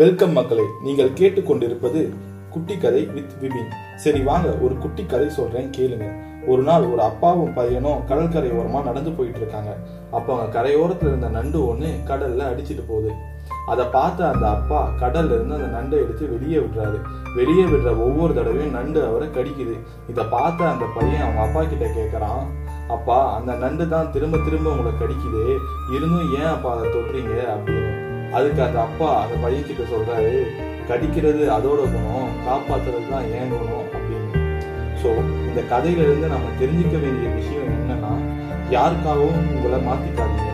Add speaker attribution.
Speaker 1: Welcome மக்களே நீங்கள் கேட்டுக்கொண்டிருப்பது குட்டி கதை வித் விபின். சரி வாங்க ஒரு குட்டி கதை சொல்றேன் கேளுங்க. ஒரு நாள் ஒரு அப்பாவும் பையனும் கடற்கரை ஓரமா நடந்து போயிட்டு இருக்காங்க அப்ப அவங்க கரையோரத்துல இருந்த நண்டு ஒண்ணு கடல்ல அடிச்சிட்டு போகுது. அதை பார்த்த அந்த அப்பா கடல்ல இருந்து அந்த நண்டை எடுத்து வெளியே விடுறாரு. வெளியே விடுற ஒவ்வொரு தடவையும் நண்டு அவரை கடிக்குது. இதை பார்த்த அந்த பையன் அவங்க அப்பா கிட்ட கேட்கறான் அப்பா அந்த நண்டு தான் திரும்ப திரும்ப உங்களை கடிக்குது. இருந்தும் ஏன் அப்பா அதை தொடுறீங்க அப்படின்னு அதுக்கு அந்த அப்பா அந்த பையன்கிட்ட சொல்றாரு கடிக்கிறது அதோட குணம் காப்பாத்துறது தான் ஏன் குணம் அப்படின்னு. ஸோ இந்த கதையிலிருந்து நம்ம தெரிஞ்சுக்க வேண்டிய விஷயம் என்னன்னா யாருக்காகவும் உங்களை மாத்திக்காதீங்க.